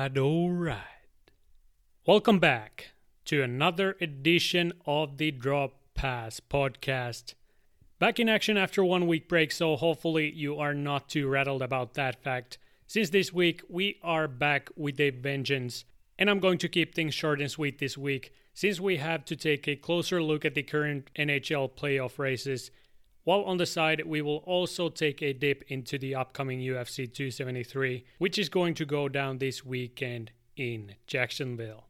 Alright, alright. Welcome back to another edition of the Drop Pass podcast. Back in action after one week break, so hopefully you are not too rattled about that fact. Since this week we are back with a vengeance, and I'm going to keep things short and sweet this week since we have to take a closer look at the current NHL playoff races while on the side, we will also take a dip into the upcoming UFC 273, which is going to go down this weekend in Jacksonville.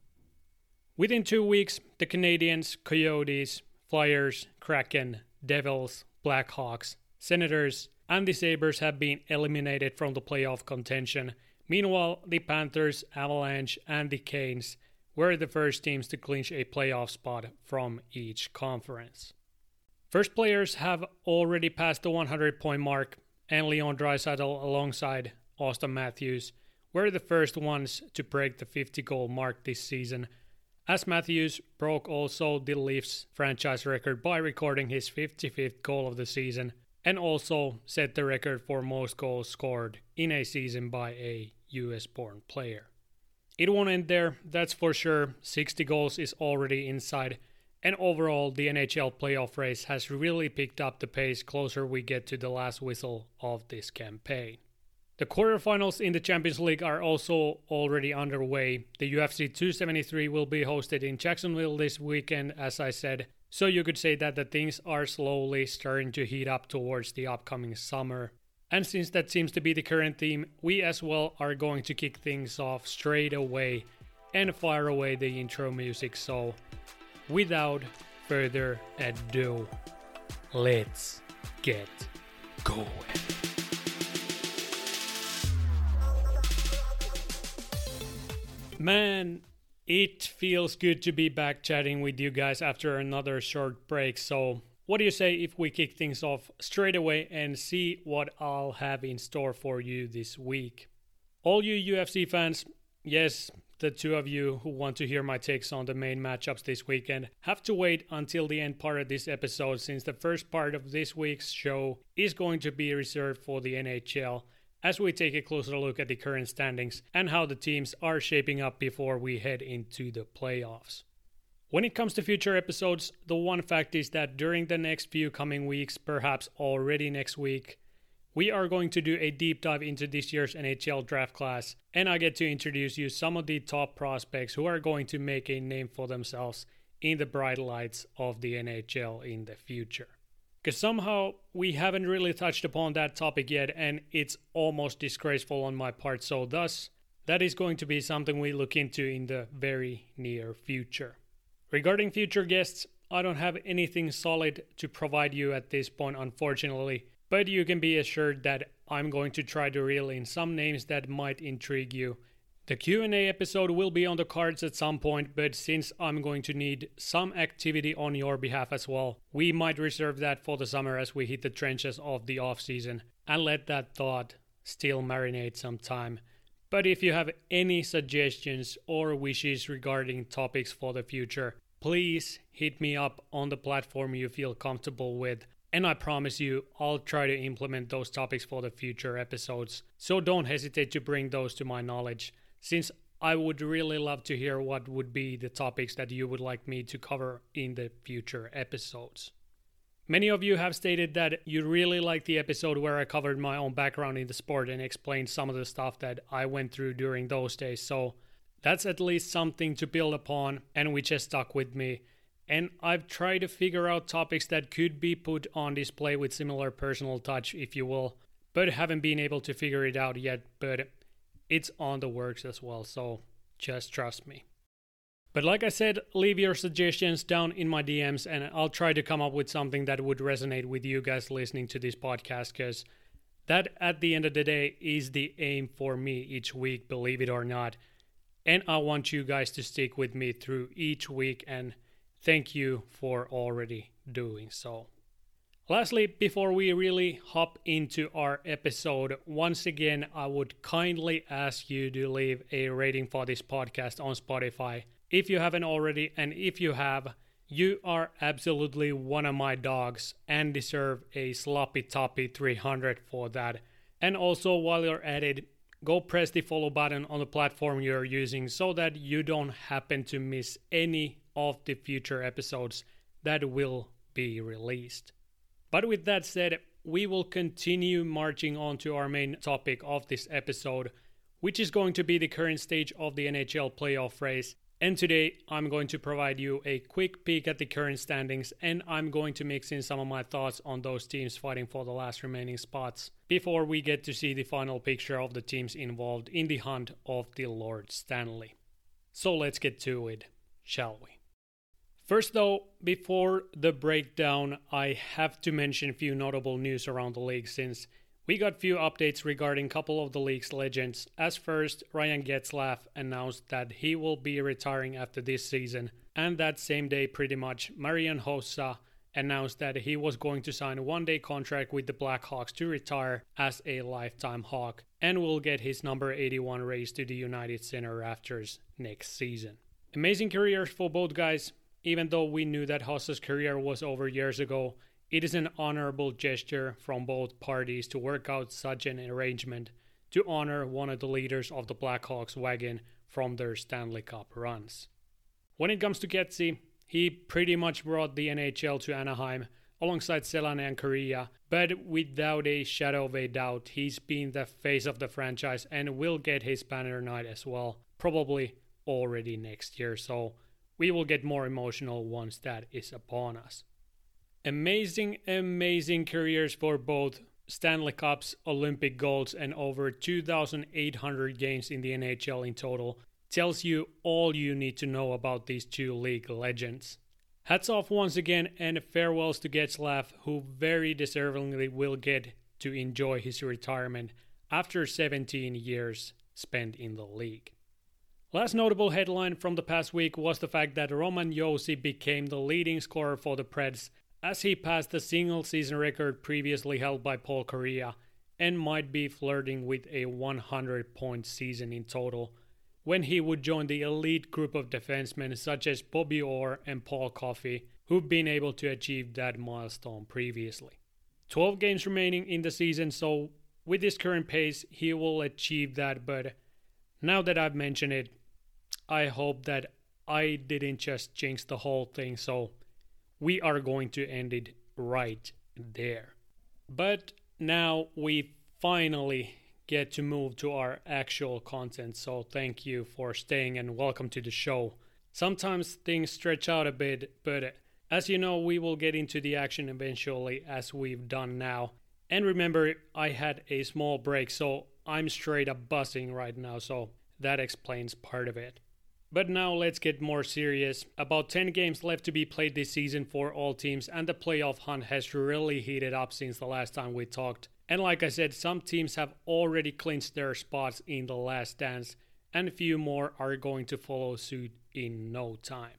Within two weeks, the Canadiens, Coyotes, Flyers, Kraken, Devils, Blackhawks, Senators, and the Sabres have been eliminated from the playoff contention. Meanwhile, the Panthers, Avalanche, and the Canes were the first teams to clinch a playoff spot from each conference. First players have already passed the 100 point mark, and Leon Draisaitl alongside Auston Matthews were the first ones to break the 50 goal mark this season. As Matthews broke also the Leafs franchise record by recording his 55th goal of the season and also set the record for most goals scored in a season by a US born player. It won't end there, that's for sure. 60 goals is already inside and overall, the NHL playoff race has really picked up the pace closer we get to the last whistle of this campaign. The quarterfinals in the Champions League are also already underway. The UFC 273 will be hosted in Jacksonville this weekend, as I said, so you could say that the things are slowly starting to heat up towards the upcoming summer. And since that seems to be the current theme, we as well are going to kick things off straight away and fire away the intro music. So without further ado, let's get going. Man, it feels good to be back chatting with you guys after another short break. So, what do you say if we kick things off straight away and see what I'll have in store for you this week? All you UFC fans, yes, the two of you who want to hear my takes on the main matchups this weekend have to wait until the end part of this episode since the first part of this week's show is going to be reserved for the NHL as we take a closer look at the current standings and how the teams are shaping up before we head into the playoffs. When it comes to future episodes, the one fact is that during the next few coming weeks, perhaps already next week, we are going to do a deep dive into this year's NHL draft class, and I get to introduce you some of the top prospects who are going to make a name for themselves in the bright lights of the NHL in the future. Because somehow we haven't really touched upon that topic yet, and it's almost disgraceful on my part, so thus, that is going to be something we look into in the very near future. Regarding future guests, I don't have anything solid to provide you at this point, unfortunately, but you can be assured that I'm going to try to reel in some names that might intrigue you. The Q&A episode will be on the cards at some point, but since I'm going to need some activity on your behalf as well, we might reserve that for the summer as we hit the trenches of the off season and let that thought still marinate some time. But if you have any suggestions or wishes regarding topics for the future, please hit me up on the platform you feel comfortable with. And I promise you, I'll try to implement those topics for the future episodes. So don't hesitate to bring those to my knowledge, since I would really love to hear what would be the topics that you would like me to cover in the future episodes. Many of you have stated that you really liked the episode where I covered my own background in the sport and explained some of the stuff that I went through during those days. So that's at least something to build upon, and which has stuck with me and I've tried to figure out topics that could be put on display with similar personal touch, if you will, but haven't been able to figure it out yet. But it's on the works as well, so just trust me. But like I said, leave your suggestions down in my DMs and I'll try to come up with something that would resonate with you guys listening to this podcast because that at the end of the day is the aim for me each week, believe it or not. And I want you guys to stick with me through each week and Thank you for already doing so. Lastly, before we really hop into our episode, once again, I would kindly ask you to leave a rating for this podcast on Spotify if you haven't already, and if you have, you are absolutely one of my dogs and deserve a sloppy toppy 300 for that. And also, while you're at it, go press the follow button on the platform you're using so that you don't happen to miss any of the future episodes that will be released. But with that said, we will continue marching on to our main topic of this episode, which is going to be the current stage of the NHL playoff race. And today I'm going to provide you a quick peek at the current standings and I'm going to mix in some of my thoughts on those teams fighting for the last remaining spots before we get to see the final picture of the teams involved in the hunt of the Lord Stanley. So let's get to it, shall we? First, though, before the breakdown, I have to mention a few notable news around the league since we got few updates regarding couple of the league's legends. As first, Ryan Getzlaf announced that he will be retiring after this season, and that same day, pretty much, Marian Hossa announced that he was going to sign a one-day contract with the Blackhawks to retire as a lifetime Hawk, and will get his number 81 raised to the United Center Rafters next season. Amazing careers for both guys, even though we knew that Hossa's career was over years ago, it is an honorable gesture from both parties to work out such an arrangement to honor one of the leaders of the Blackhawks wagon from their Stanley Cup runs. When it comes to Getzy, he pretty much brought the NHL to Anaheim alongside Selanne and Kariya, but without a shadow of a doubt, he's been the face of the franchise and will get his banner night as well, probably already next year. So we will get more emotional once that is upon us. Amazing, amazing careers for both Stanley Cups, Olympic golds, and over 2,800 games in the NHL in total tells you all you need to know about these two league legends. Hats off once again and farewells to Getzlaf, who very deservingly will get to enjoy his retirement after 17 years spent in the league. Last notable headline from the past week was the fact that Roman Josi became the leading scorer for the Preds as he passed the single season record previously held by Paul Kariya and might be flirting with a 100 point season in total when he would join the elite group of defensemen such as Bobby Orr and Paul Coffey, who've been able to achieve that milestone previously. 12 games remaining in the season, so with his current pace, he will achieve that. But now that I've mentioned it, I hope that I didn't just jinx the whole thing, so we are going to end it right there. But now we finally get to move to our actual content, so thank you for staying and welcome to the show. Sometimes things stretch out a bit, but as you know, we will get into the action eventually, as we've done now. And remember, I had a small break, so I'm straight up buzzing right now, so that explains part of it. But now let's get more serious. About 10 games left to be played this season for all teams, and the playoff hunt has really heated up since the last time we talked. And like I said, some teams have already clinched their spots in the last dance, and a few more are going to follow suit in no time.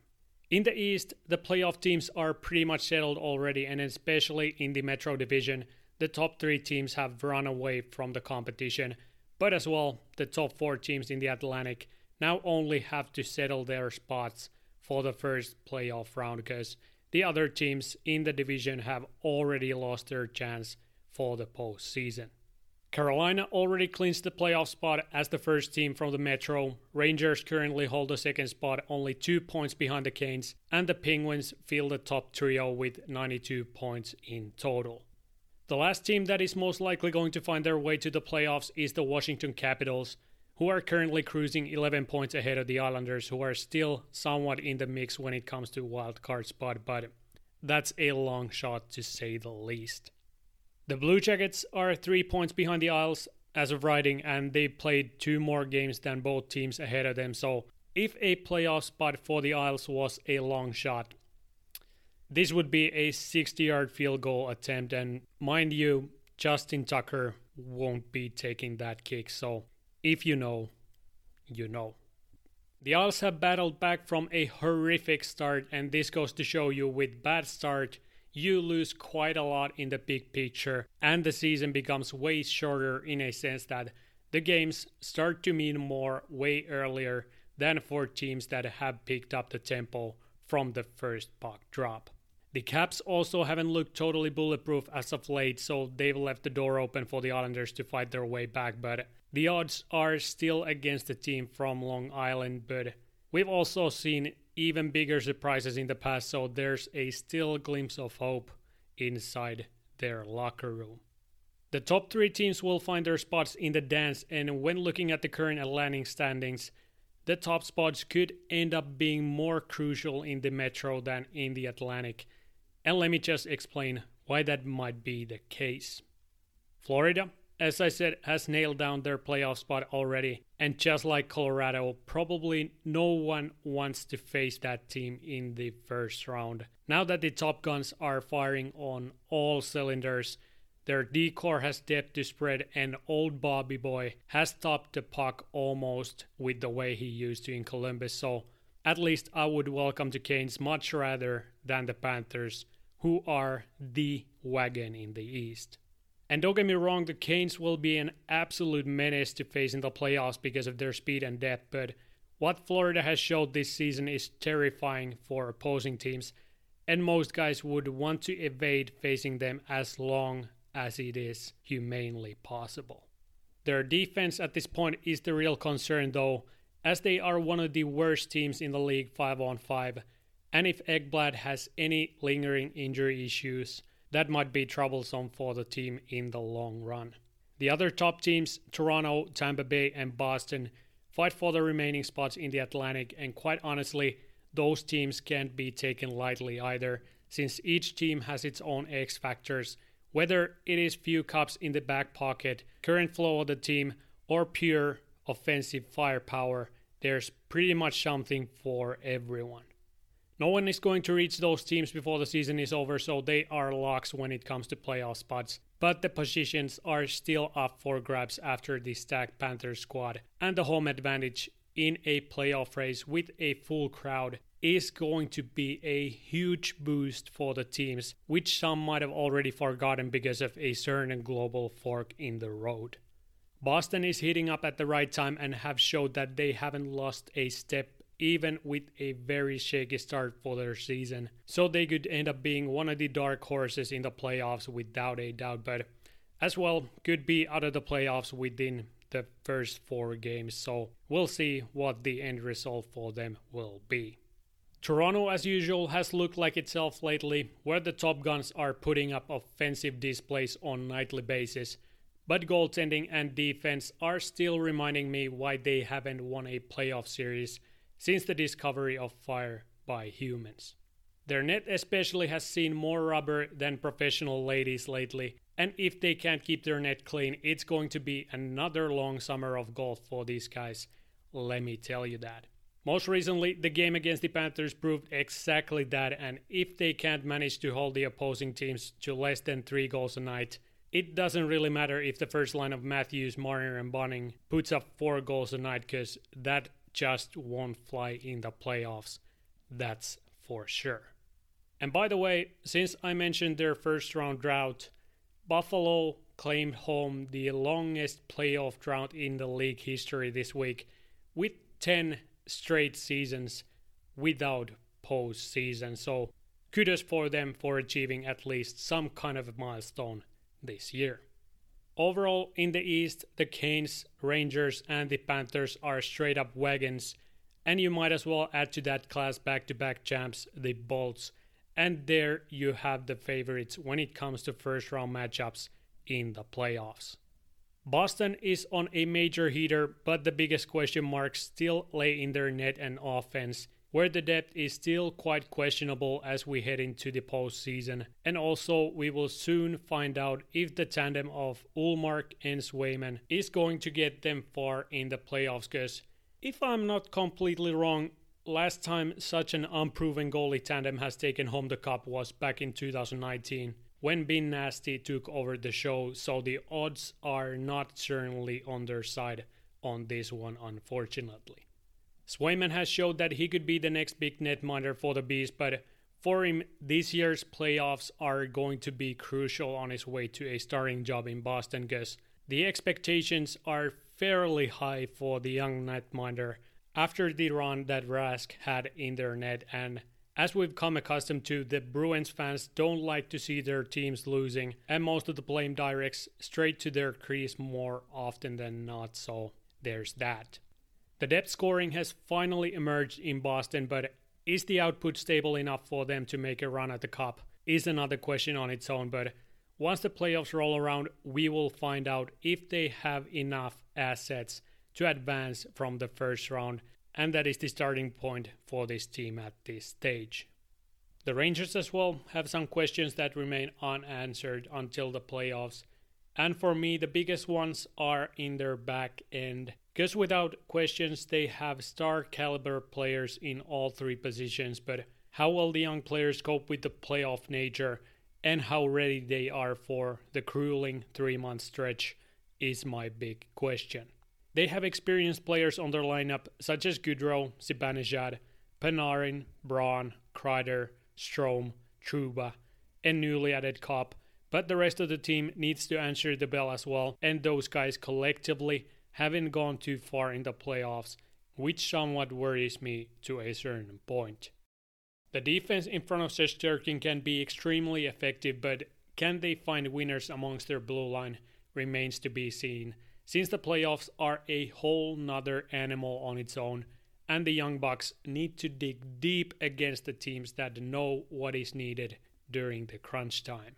In the East, the playoff teams are pretty much settled already, and especially in the Metro Division, the top three teams have run away from the competition, but as well, the top four teams in the Atlantic now only have to settle their spots for the first playoff round because the other teams in the division have already lost their chance for the postseason. Carolina already clinched the playoff spot as the first team from the Metro. Rangers currently hold the second spot, only two points behind the Canes, and the Penguins fill the top trio with 92 points in total. The last team that is most likely going to find their way to the playoffs is the Washington Capitals, who are currently cruising 11 points ahead of the Islanders, who are still somewhat in the mix when it comes to wild card spot, but that's a long shot to say the least. The Blue Jackets are three points behind the Isles as of writing, and they played two more games than both teams ahead of them. So, if a playoff spot for the Isles was a long shot, this would be a 60 yard field goal attempt. And mind you, Justin Tucker won't be taking that kick. So, if you know, you know. The Isles have battled back from a horrific start, and this goes to show you with bad start, you lose quite a lot in the big picture, and the season becomes way shorter in a sense that the games start to mean more way earlier than for teams that have picked up the tempo from the first puck drop. The Caps also haven't looked totally bulletproof as of late, so they've left the door open for the Islanders to fight their way back, but The odds are still against the team from Long Island, but we've also seen even bigger surprises in the past, so there's a still glimpse of hope inside their locker room. The top three teams will find their spots in the dance, and when looking at the current Atlantic standings, the top spots could end up being more crucial in the Metro than in the Atlantic. And let me just explain why that might be the case. Florida, as I said, has nailed down their playoff spot already, and just like Colorado, probably no one wants to face that team in the first round. Now that the Top Guns are firing on all cylinders, their decor has depth to spread, and old Bobby Boy has stopped the puck almost with the way he used to in Columbus. So, at least I would welcome the Canes much rather than the Panthers, who are the wagon in the East. And don't get me wrong, the Canes will be an absolute menace to face in the playoffs because of their speed and depth, but what Florida has showed this season is terrifying for opposing teams, and most guys would want to evade facing them as long as it is humanely possible. Their defense at this point is the real concern, though, as they are one of the worst teams in the league 5 on 5, and if Ekblad has any lingering injury issues, that might be troublesome for the team in the long run. The other top teams, Toronto, Tampa Bay, and Boston, fight for the remaining spots in the Atlantic, and quite honestly, those teams can't be taken lightly either, since each team has its own X factors, whether it is few cups in the back pocket, current flow of the team, or pure offensive firepower, there's pretty much something for everyone. No one is going to reach those teams before the season is over, so they are locks when it comes to playoff spots. But the positions are still up for grabs after the stacked Panthers squad, and the home advantage in a playoff race with a full crowd is going to be a huge boost for the teams, which some might have already forgotten because of a certain global fork in the road. Boston is heating up at the right time and have showed that they haven't lost a step even with a very shaky start for their season. So they could end up being one of the dark horses in the playoffs without a doubt, but as well could be out of the playoffs within the first four games. So we'll see what the end result for them will be. Toronto, as usual, has looked like itself lately, where the Top Guns are putting up offensive displays on nightly basis. But goaltending and defense are still reminding me why they haven't won a playoff series since the discovery of fire by humans. Their net especially has seen more rubber than professional ladies lately, and if they can't keep their net clean, it's going to be another long summer of golf for these guys. Let me tell you that. Most recently, the game against the Panthers proved exactly that, and if they can't manage to hold the opposing teams to less than three goals a night, it doesn't really matter if the first line of Matthews, Marner, and Bunting puts up four goals a night, because that just won't fly in the playoffs. That's for sure. And by the way, since I mentioned their first round drought, Buffalo claimed home the longest playoff drought in the league history this week with 10 straight seasons without postseason. So kudos for them for achieving at least some kind of milestone this year. Overall, in the East, the Canes, Rangers, and the Panthers are straight up wagons, and you might as well add to that class back to back champs, the Bolts, and there you have the favorites when it comes to first round matchups in the playoffs. Boston is on a major heater, but the biggest question marks still lay in their net and offense where the depth is still quite questionable as we head into the postseason. And also, we will soon find out if the tandem of Ullmark and Swayman is going to get them far in the playoffs. Because if I'm not completely wrong, last time such an unproven goalie tandem has taken home the cup was back in 2019 when Ben Nasty took over the show, so the odds are not certainly on their side on this one, unfortunately. Swayman has showed that he could be the next big netminder for the Beast, but for him, this year's playoffs are going to be crucial on his way to a starting job in Boston because the expectations are fairly high for the young netminder after the run that Rask had in their net and As we've come accustomed to, the Bruins fans don't like to see their teams losing, and most of the blame directs straight to their crease more often than not, so there's that. The depth scoring has finally emerged in Boston, but is the output stable enough for them to make a run at the Cup? Is another question on its own, but once the playoffs roll around, we will find out if they have enough assets to advance from the first round and that is the starting point for this team at this stage. The Rangers as well have some questions that remain unanswered until the playoffs, and for me, the biggest ones are in their back end. Because without questions, they have star caliber players in all three positions, but how will the young players cope with the playoff nature and how ready they are for the grueling three month stretch is my big question. They have experienced players on their lineup such as Goodrow, Zibanejad, Panarin, Braun, Kreider, Strome, Trouba, and newly added Copp, but the rest of the team needs to answer the bell as well, and those guys collectively haven't gone too far in the playoffs, which somewhat worries me to a certain point. The defense in front of Shesterkin can be extremely effective, but can they find winners amongst their blue line remains to be seen since the playoffs are a whole nother animal on its own, and the Young Bucks need to dig deep against the teams that know what is needed during the crunch time.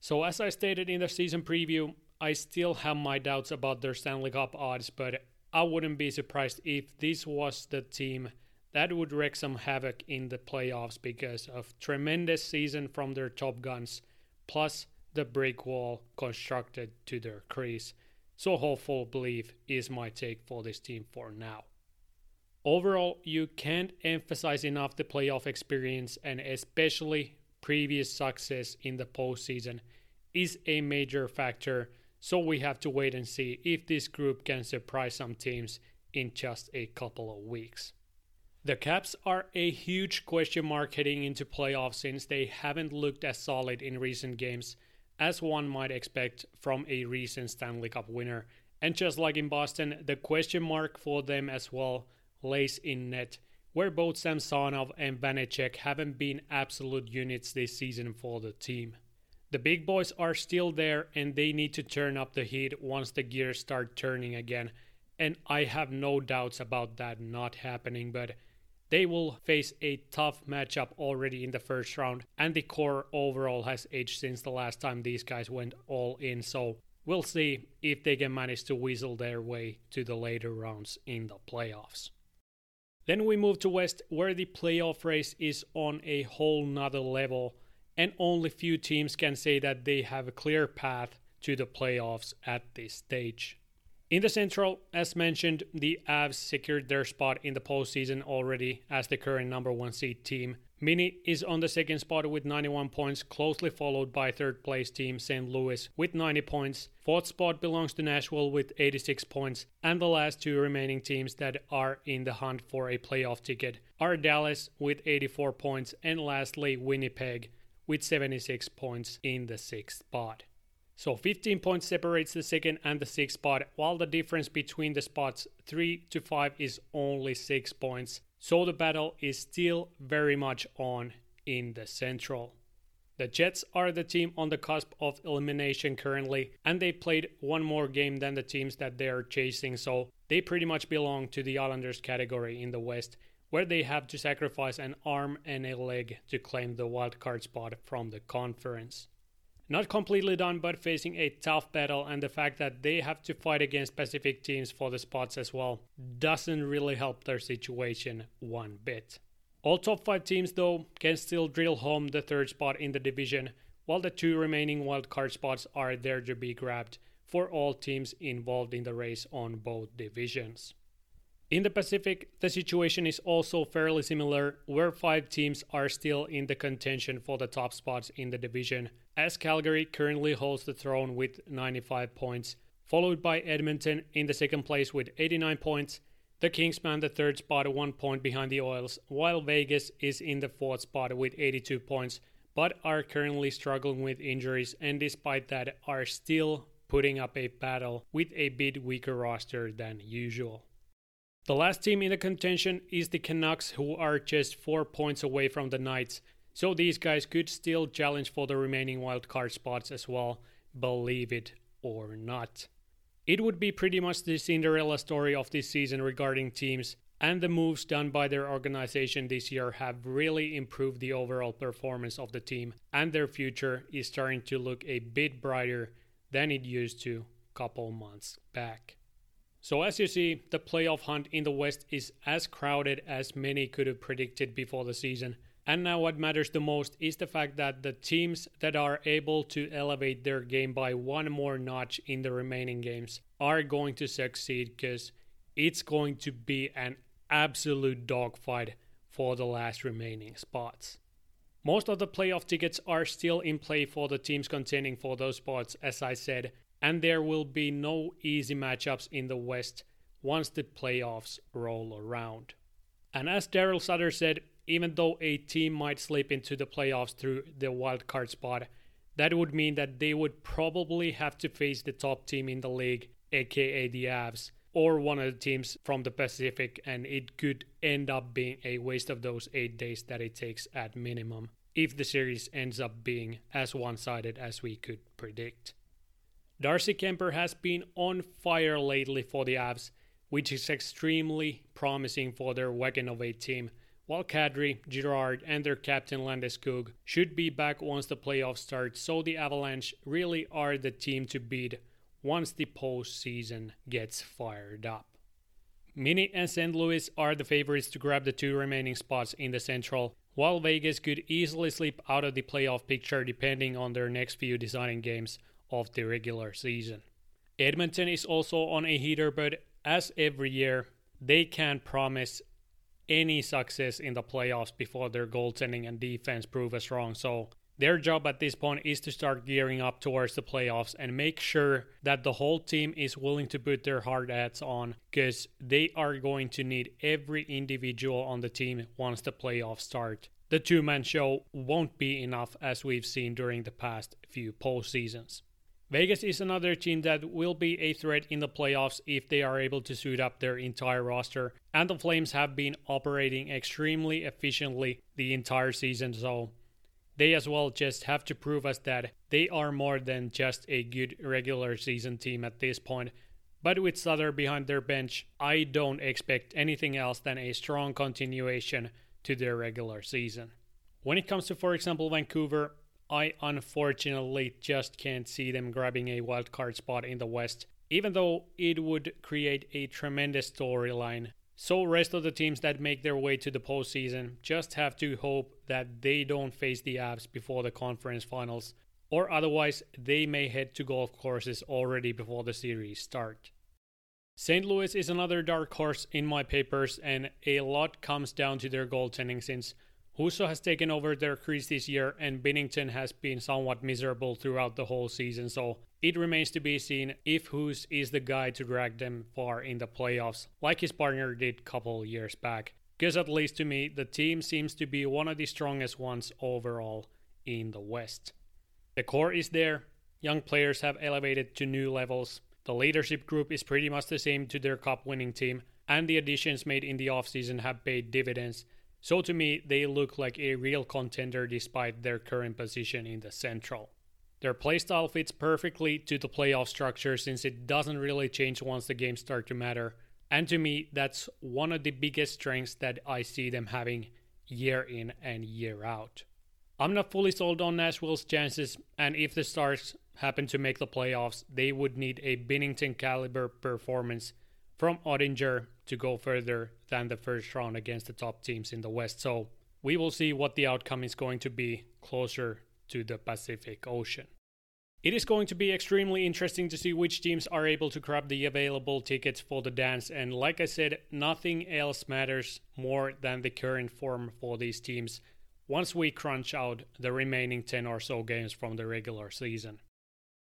So, as I stated in the season preview, I still have my doubts about their Stanley Cup odds, but I wouldn't be surprised if this was the team that would wreak some havoc in the playoffs because of tremendous season from their top guns, plus the brick wall constructed to their crease. So hopeful belief is my take for this team for now. Overall, you can't emphasize enough the playoff experience and especially previous success in the postseason is a major factor, so we have to wait and see if this group can surprise some teams in just a couple of weeks. The Caps are a huge question mark heading into playoffs since they haven't looked as solid in recent games as one might expect from a recent Stanley Cup winner. And just like in Boston, the question mark for them as well lays in net, where both Samsonov and Vanecek haven't been absolute units this season for the team. The big boys are still there and they need to turn up the heat once the gears start turning again. And I have no doubts about that not happening, but they will face a tough matchup already in the first round, and the core overall has aged since the last time these guys went all in, so we'll see if they can manage to weasel their way to the later rounds in the playoffs. Then we move to West, where the playoff race is on a whole nother level, and only few teams can say that they have a clear path to the playoffs at this stage. In the Central, as mentioned, the Avs secured their spot in the postseason already as the current number one seed team. Mini is on the second spot with 91 points, closely followed by third place team St. Louis with 90 points. Fourth spot belongs to Nashville with 86 points, and the last two remaining teams that are in the hunt for a playoff ticket are Dallas with 84 points, and lastly Winnipeg with 76 points in the sixth spot. So 15 points separates the second and the sixth spot, while the difference between the spots 3 to 5 is only 6 points. So the battle is still very much on in the Central. The Jets are the team on the cusp of elimination currently, and they played one more game than the teams that they are chasing, so they pretty much belong to the Islanders category in the West, where they have to sacrifice an arm and a leg to claim the wildcard spot from the conference. Not completely done, but facing a tough battle, and the fact that they have to fight against Pacific teams for the spots as well doesn't really help their situation one bit. All top 5 teams, though, can still drill home the third spot in the division, while the two remaining wildcard spots are there to be grabbed for all teams involved in the race on both divisions. In the Pacific, the situation is also fairly similar, where five teams are still in the contention for the top spots in the division, as Calgary currently holds the throne with 95 points, followed by Edmonton in the second place with 89 points. The Kings man the third spot, one point behind the Oils, while Vegas is in the fourth spot with 82 points, but are currently struggling with injuries and despite that are still putting up a battle with a bit weaker roster than usual. The last team in the contention is the Canucks, who are just four points away from the Knights, so these guys could still challenge for the remaining wildcard spots as well, believe it or not. It would be pretty much the Cinderella story of this season regarding teams, and the moves done by their organization this year have really improved the overall performance of the team, and their future is starting to look a bit brighter than it used to a couple months back. So, as you see, the playoff hunt in the West is as crowded as many could have predicted before the season. And now, what matters the most is the fact that the teams that are able to elevate their game by one more notch in the remaining games are going to succeed because it's going to be an absolute dogfight for the last remaining spots. Most of the playoff tickets are still in play for the teams contending for those spots, as I said, and there will be no easy matchups in the West once the playoffs roll around. And as Daryl Sutter said, even though a team might slip into the playoffs through the wildcard spot, that would mean that they would probably have to face the top team in the league, aka the Avs, or one of the teams from the Pacific, and it could end up being a waste of those eight days that it takes at minimum if the series ends up being as one sided as we could predict. Darcy Kuemper has been on fire lately for the Avs, which is extremely promising for their wagon of a team, while Kadri, Girard, and their captain Landeskog should be back once the playoffs start, so the Avalanche really are the team to beat once the postseason gets fired up. Mini and St. Louis are the favorites to grab the two remaining spots in the Central, while Vegas could easily slip out of the playoff picture depending on their next few deciding games of the regular season. Edmonton is also on a heater, but as every year, they can't promise any success in the playoffs before their goaltending and defense prove us wrong. So their job at this point is to start gearing up towards the playoffs and make sure that the whole team is willing to put their hard hats on because they are going to need every individual on the team once the playoffs start. The two man show won't be enough as we've seen during the past few postseasons. Vegas is another team that will be a threat in the playoffs if they are able to suit up their entire roster. And the Flames have been operating extremely efficiently the entire season, so they as well just have to prove us that they are more than just a good regular season team at this point. But with Sutter behind their bench, I don't expect anything else than a strong continuation to their regular season. When it comes to, for example, Vancouver, I unfortunately just can't see them grabbing a wildcard spot in the West, even though it would create a tremendous storyline. So, rest of the teams that make their way to the postseason just have to hope that they don't face the Avs before the conference finals, or otherwise they may head to golf courses already before the series start. St. Louis is another dark horse in my papers, and a lot comes down to their goaltending since Husso has taken over their crease this year, and Binnington has been somewhat miserable throughout the whole season, so it remains to be seen if Hus is the guy to drag them far in the playoffs, like his partner did a couple years back. Because at least to me, the team seems to be one of the strongest ones overall in the West. The core is there, young players have elevated to new levels, the leadership group is pretty much the same to their cup winning team, and the additions made in the offseason have paid dividends so to me, they look like a real contender despite their current position in the Central. Their playstyle fits perfectly to the playoff structure since it doesn't really change once the games start to matter. And to me, that's one of the biggest strengths that I see them having year in and year out. I'm not fully sold on Nashville's chances, and if the Stars happen to make the playoffs, they would need a Binnington caliber performance from Oettinger to go further than the first round against the top teams in the West. So we will see what the outcome is going to be closer to the Pacific Ocean. It is going to be extremely interesting to see which teams are able to grab the available tickets for the dance. And like I said, nothing else matters more than the current form for these teams once we crunch out the remaining 10 or so games from the regular season.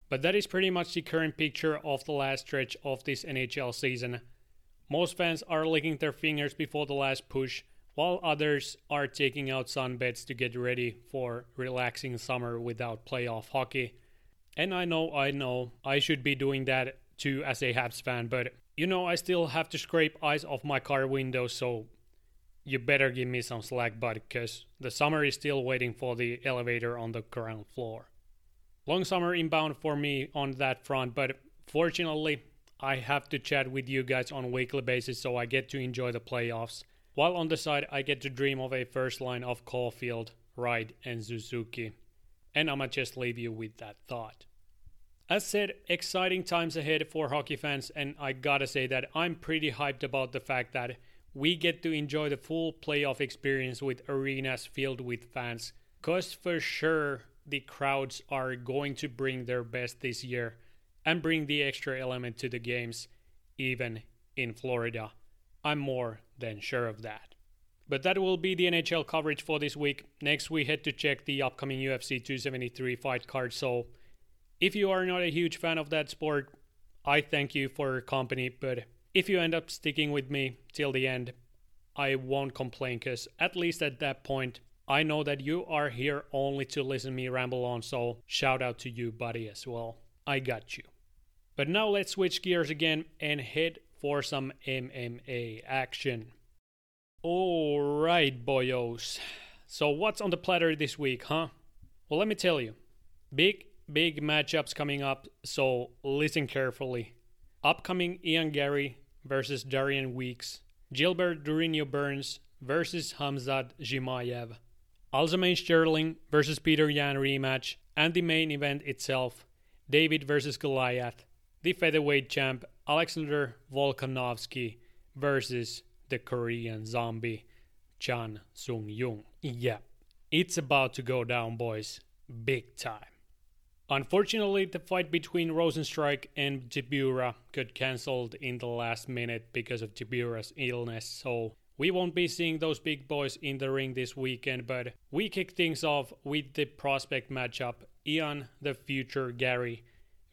But that is pretty much the current picture of the last stretch of this NHL season. Most fans are licking their fingers before the last push, while others are taking out sunbeds to get ready for relaxing summer without playoff hockey. And I know, I know, I should be doing that too as a Habs fan, but You know, I still have to scrape ice off my car window, so you better give me some slack, bud, because the summer is still waiting for the elevator on the ground floor. Long summer inbound for me on that front, but fortunately, I have to chat with you guys on a weekly basis so I get to enjoy the playoffs. While on the side, I get to dream of a first line of Caufield, Wright, and Suzuki. And I'ma just leave you with that thought. As said, exciting times ahead for hockey fans, and I gotta say that I'm pretty hyped about the fact that we get to enjoy the full playoff experience with arenas filled with fans. Cause for sure, the crowds are going to bring their best this year and bring the extra element to the games, even in Florida. I'm more than sure of that. But that will be the NHL coverage for this week. Next, we head to check the upcoming UFC 273 fight card. So, if you are not a huge fan of that sport, I thank you for your company. But if you end up sticking with me till the end, I won't complain because at least at that point, I know that you are here only to listen me ramble on, so shout out to you, buddy, as well. I got you. But now let's switch gears again and head for some MMA action. Alright, boyos. So, what's on the platter this week, huh? Well, let me tell you. Big, big matchups coming up, so listen carefully. Upcoming Ian Garry versus Darian Weeks, Gilbert Durinho Burns versus Hamzat Chimaev. Aljamain Sterling versus Petr Yan rematch, and the main event itself, David versus Goliath, the featherweight champ Alexander Volkanovski versus the Korean zombie Chan Sung Jung. Yeah, it's about to go down, boys, big time. Unfortunately, the fight between Rozenstruik and Tybura got cancelled in the last minute because of Tybura's illness, so we won't be seeing those big boys in the ring this weekend, but we kick things off with the prospect matchup Ian the Future Garry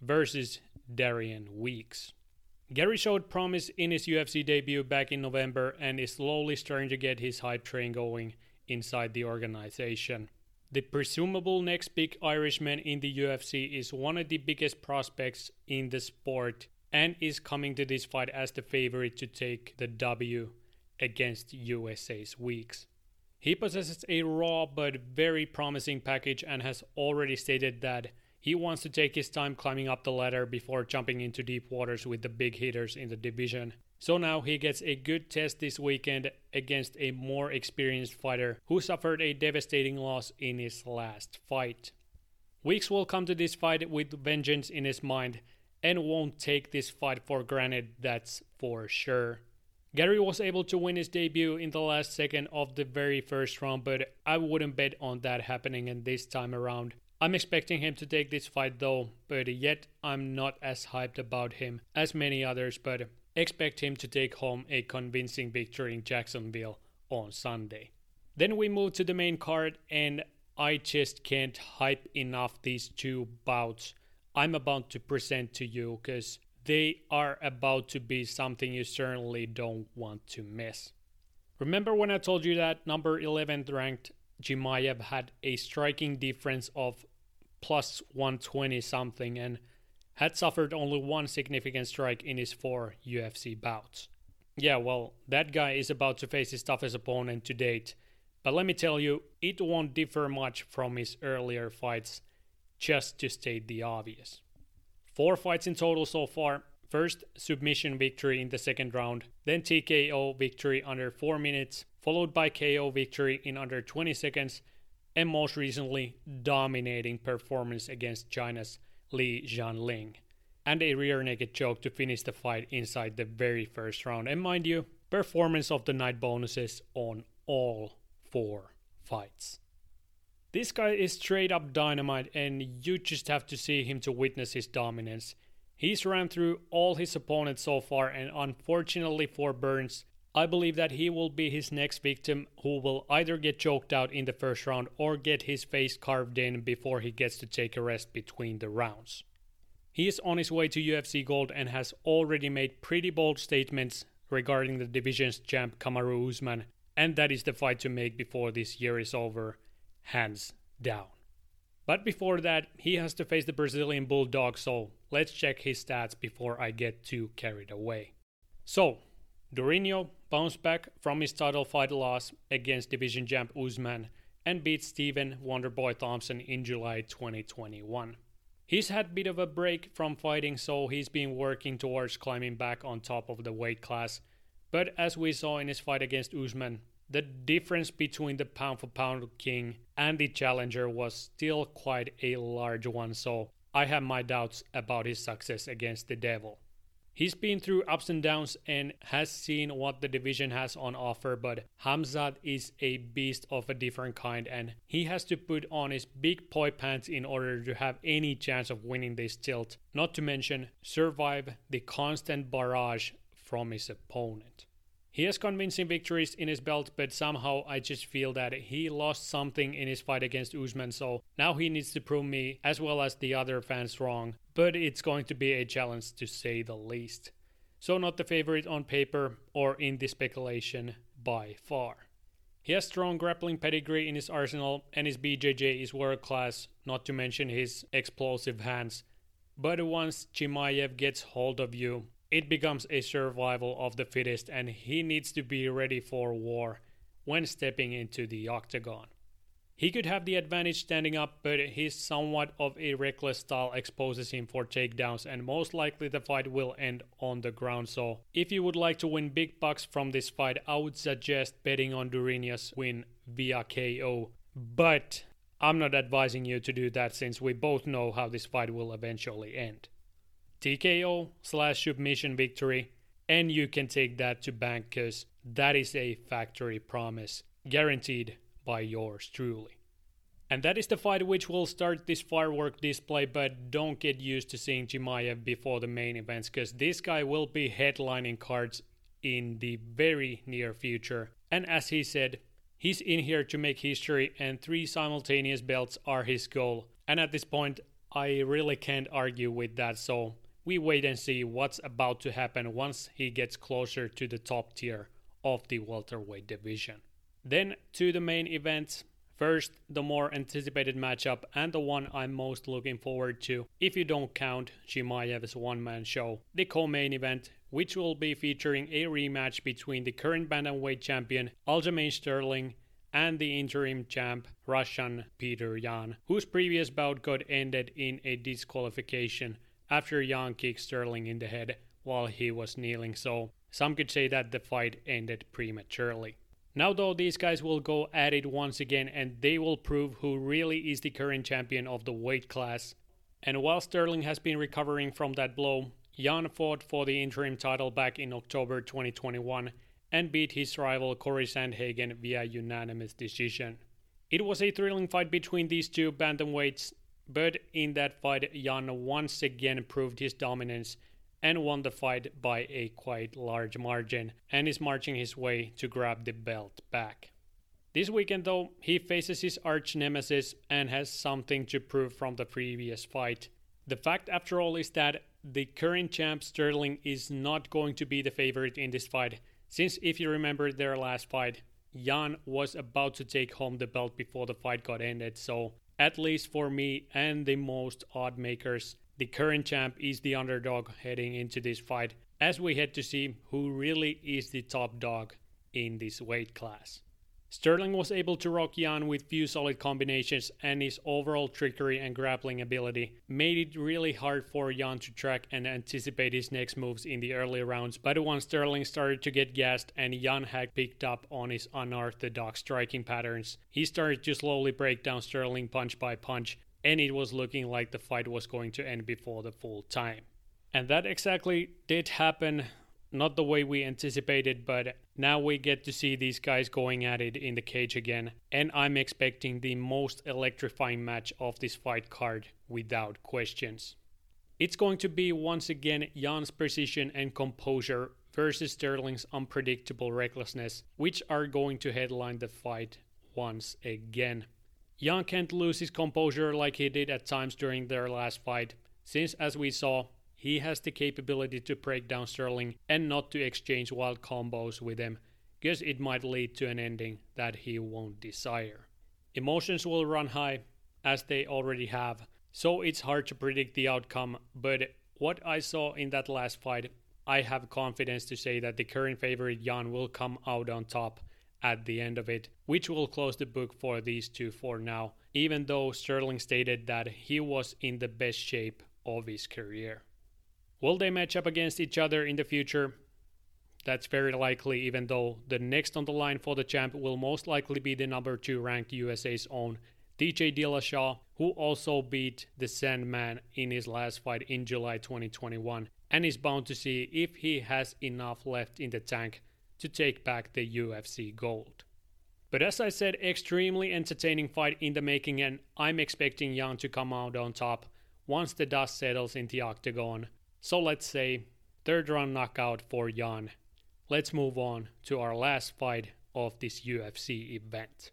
versus Darian Weeks. Garry showed promise in his UFC debut back in November and is slowly starting to get his hype train going inside the organization. The presumable next big Irishman in the UFC is one of the biggest prospects in the sport and is coming to this fight as the favorite to take the W against USA's Weeks. He possesses a raw but very promising package and has already stated that he wants to take his time climbing up the ladder before jumping into deep waters with the big hitters in the division. So now he gets a good test this weekend against a more experienced fighter who suffered a devastating loss in his last fight. Weeks will come to this fight with vengeance in his mind and won't take this fight for granted, that's for sure. Garry was able to win his debut in the last second of the very first round, but I wouldn't bet on that happening in this time around. I'm expecting him to take this fight though, but yet I'm not as hyped about him as many others, but expect him to take home a convincing victory in Jacksonville on Sunday. Then we move to the main card, and I just can't hype enough these two bouts I'm about to present to you because they are about to be something you certainly don't want to miss. Remember when I told you that number 11th ranked Chimaev had a striking difference of plus 120 something and had suffered only one significant strike in his four UFC bouts. Yeah, well, that guy is about to face his toughest opponent to date, but let me tell you, it won't differ much from his earlier fights, just to state the obvious. Four fights in total so far. First, submission victory in the second round, then TKO victory under 4 minutes, followed by KO victory in under 20 seconds, and most recently, dominating performance against China's Li Jingliang, and a rear naked choke to finish the fight inside the very first round. And mind you, performance of the night bonuses on all four fights. This guy is straight up dynamite, and you just have to see him to witness his dominance. He's ran through all his opponents so far, and unfortunately for Burns, I believe that he will be his next victim who will either get choked out in the first round or get his face carved in before he gets to take a rest between the rounds. He is on his way to UFC Gold and has already made pretty bold statements regarding the division's champ Kamaru Usman, and that is the fight to make before this year is over hands down. But before that, he has to face the Brazilian Bulldog, so let's check his stats before I get too carried away. So, Durinho bounced back from his title fight loss against division champ Usman and beat Stephen Wonderboy Thompson in July 2021. He's had a bit of a break from fighting, so he's been working towards climbing back on top of the weight class. But as we saw in his fight against Usman, the difference between the pound for pound king and the challenger was still quite a large one, so I have my doubts about his success against the devil. He's been through ups and downs and has seen what the division has on offer, but Khamzat is a beast of a different kind and he has to put on his big boy pants in order to have any chance of winning this tilt, not to mention survive the constant barrage from his opponent. He has convincing victories in his belt, but somehow I just feel that he lost something in his fight against Usman, so now he needs to prove me, as well as the other fans, wrong. But it's going to be a challenge to say the least. So, not the favorite on paper or in the speculation by far. He has strong grappling pedigree in his arsenal, and his BJJ is world class, not to mention his explosive hands. But once Chimaev gets hold of you, it becomes a survival of the fittest, and he needs to be ready for war when stepping into the octagon. He could have the advantage standing up, but his somewhat of a reckless style exposes him for takedowns, and most likely the fight will end on the ground. So, if you would like to win big bucks from this fight, I would suggest betting on Durinho's win via KO. But I'm not advising you to do that since we both know how this fight will eventually end. TKO slash submission victory, and you can take that to bank because that is a factory promise guaranteed by yours truly. And that is the fight which will start this firework display, but don't get used to seeing Chimaev before the main events because this guy will be headlining cards in the very near future. And as he said, he's in here to make history, and three simultaneous belts are his goal. And at this point, I really can't argue with that, so we wait and see what's about to happen once he gets closer to the top tier of the welterweight division. Then to the main event. First, the more anticipated matchup and the one I'm most looking forward to, if you don't count Chimaev's one man show, the co main event, which will be featuring a rematch between the current bantamweight champion Aljamain Sterling and the interim champ Russian Petr Yan, whose previous bout got ended in a disqualification after Yan kicked Sterling in the head while he was kneeling, so some could say that the fight ended prematurely. Now, though, these guys will go at it once again and they will prove who really is the current champion of the weight class. And while Sterling has been recovering from that blow, Yan fought for the interim title back in October 2021 and beat his rival Corey Sandhagen via unanimous decision. It was a thrilling fight between these two bantamweights, but in that fight, Yan once again proved his dominance and won the fight by a quite large margin and is marching his way to grab the belt back. This weekend, though, he faces his arch nemesis and has something to prove from the previous fight. The fact, after all, is that the current champ Sterling is not going to be the favorite in this fight, since if you remember their last fight, Yan was about to take home the belt before the fight got ended, so at least for me and the most odd makers, the current champ is the underdog heading into this fight as we head to see who really is the top dog in this weight class. Sterling was able to rock Yan with few solid combinations, and his overall trickery and grappling ability made it really hard for Yan to track and anticipate his next moves in the early rounds. But once Sterling started to get gassed and Yan had picked up on his unorthodox striking patterns, he started to slowly break down Sterling punch by punch, and it was looking like the fight was going to end before the full time. And that exactly did happen not the way we anticipated, but now we get to see these guys going at it in the cage again. And I'm expecting the most electrifying match of this fight card without questions. It's going to be once again Yan's precision and composure versus Sterling's unpredictable recklessness, which are going to headline the fight once again. Yan can't lose his composure like he did at times during their last fight, since as we saw, he has the capability to break down Sterling and not to exchange wild combos with him, because it might lead to an ending that he won't desire. Emotions will run high, as they already have, so it's hard to predict the outcome, but what I saw in that last fight I have confidence to say that the current favorite Yan will come out on top at the end of it, which will close the book for these two for now, even though Sterling stated that he was in the best shape of his career. Will they match up against each other in the future? That's very likely, even though the next on the line for the champ will most likely be the number 2 ranked USA's own TJ Dillashaw, who also beat the Sandman in his last fight in July 2021 and is bound to see if he has enough left in the tank to take back the UFC gold. But as I said, extremely entertaining fight in the making, and I'm expecting Yan to come out on top once the dust settles in the octagon. So let's say third round knockout for Yan. Let's move on to our last fight of this UFC event.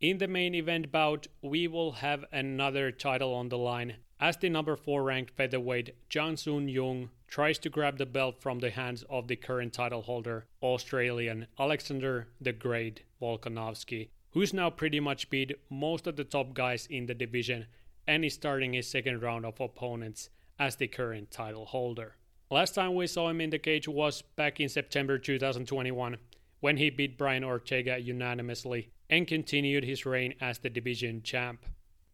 In the main event bout, we will have another title on the line as the number 4 ranked featherweight Chan Sung Jung tries to grab the belt from the hands of the current title holder, Australian Alexander the Great Volkanovski, who's now pretty much beat most of the top guys in the division and is starting his second round of opponents as the current title holder. Last time we saw him in the cage was back in September 2021 when he beat Brian Ortega unanimously and continued his reign as the division champ.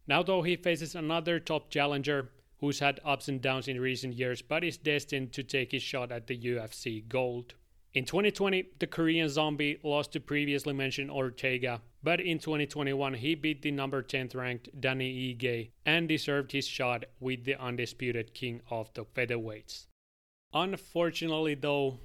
Now, though, he faces another top challenger who's had ups and downs in recent years but is destined to take his shot at the UFC gold. In 2020, the Korean zombie lost to previously mentioned Ortega, but in 2021 he beat the number 10th ranked Danny Ige and deserved his shot with the undisputed king of the featherweights. Unfortunately, though,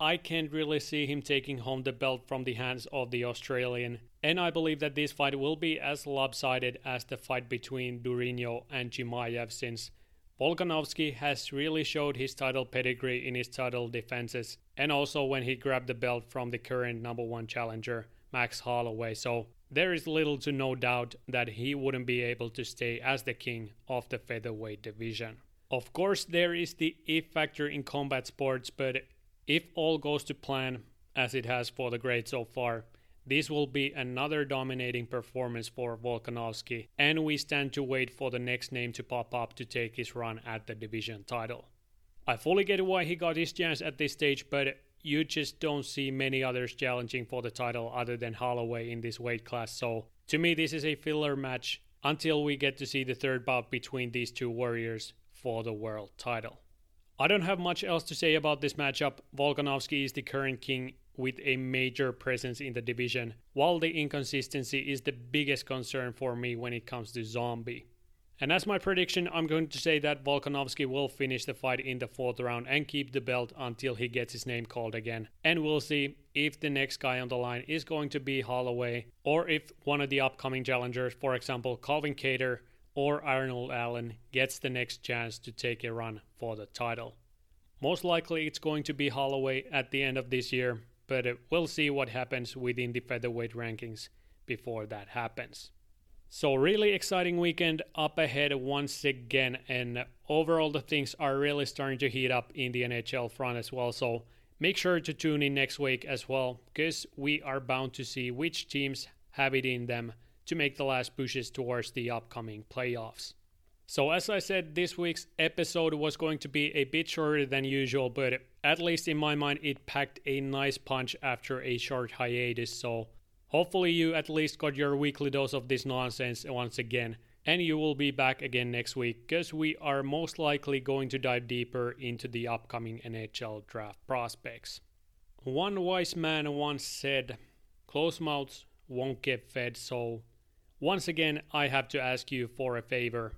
I can't really see him taking home the belt from the hands of the Australian, and I believe that this fight will be as lopsided as the fight between Durinho and Chimaev since Volkanovski has really showed his title pedigree in his title defenses and also when he grabbed the belt from the current number one challenger, Max Holloway, so there is little to no doubt that he wouldn't be able to stay as the king of the featherweight division. Of course, there is the if factor in combat sports, but if all goes to plan, as it has for the great so far, this will be another dominating performance for Volkanovski, and we stand to wait for the next name to pop up to take his run at the division title. I fully get why he got his chance at this stage, but you just don't see many others challenging for the title other than Holloway in this weight class, so to me, this is a filler match until we get to see the third bout between these two warriors for the world title. I don't have much else to say about this matchup. Volkanovski is the current king with a major presence in the division, while the inconsistency is the biggest concern for me when it comes to Zombie. And as my prediction, I'm going to say that Volkanovski will finish the fight in the fourth round and keep the belt until he gets his name called again. And we'll see if the next guy on the line is going to be Holloway or if one of the upcoming challengers, for example, Calvin Kattar, or Arnold Allen gets the next chance to take a run for the title. Most likely it's going to be Holloway at the end of this year, but uh, we'll see what happens within the featherweight rankings before that happens. So, really exciting weekend up ahead once again, and overall, the things are really starting to heat up in the NHL front as well. So, make sure to tune in next week as well, because we are bound to see which teams have it in them to make the last pushes towards the upcoming playoffs. So, as I said, this week's episode was going to be a bit shorter than usual, but at least in my mind, it packed a nice punch after a short hiatus. So, hopefully, you at least got your weekly dose of this nonsense once again. And you will be back again next week because we are most likely going to dive deeper into the upcoming NHL draft prospects. One wise man once said, Close mouths won't get fed, so once again, I have to ask you for a favor.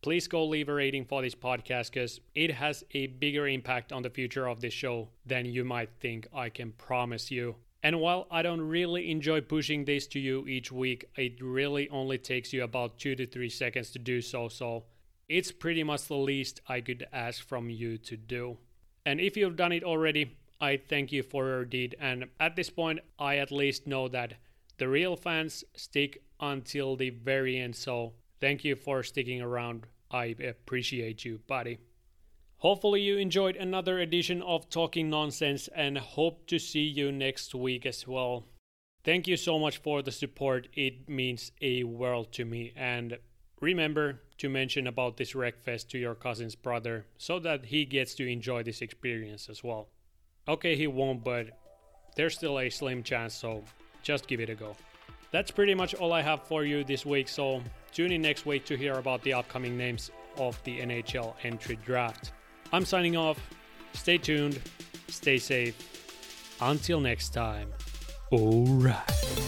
Please go leave a rating for this podcast because it has a bigger impact on the future of this show than you might think, I can promise you. And while I don't really enjoy pushing this to you each week, it really only takes you about 2 to 3 seconds to do so, so it's pretty much the least I could ask from you to do. And if you've done it already, I thank you for your deed. And at this point, I at least know that the real fans stick until the very end. So thank you for sticking around. I appreciate you, buddy. Hopefully, you enjoyed another edition of Talking Nonsense and hope to see you next week as well. Thank you so much for the support. It means a world to me. And remember to mention about this Wreckfest to your cousin's brother so that he gets to enjoy this experience as well. Okay, he won't, but there's still a slim chance, so just give it a go. That's pretty much all I have for you this week, so tune in next week to hear about the upcoming names of the NHL entry draft. I'm signing off. Stay tuned, stay safe. Until next time. Alright.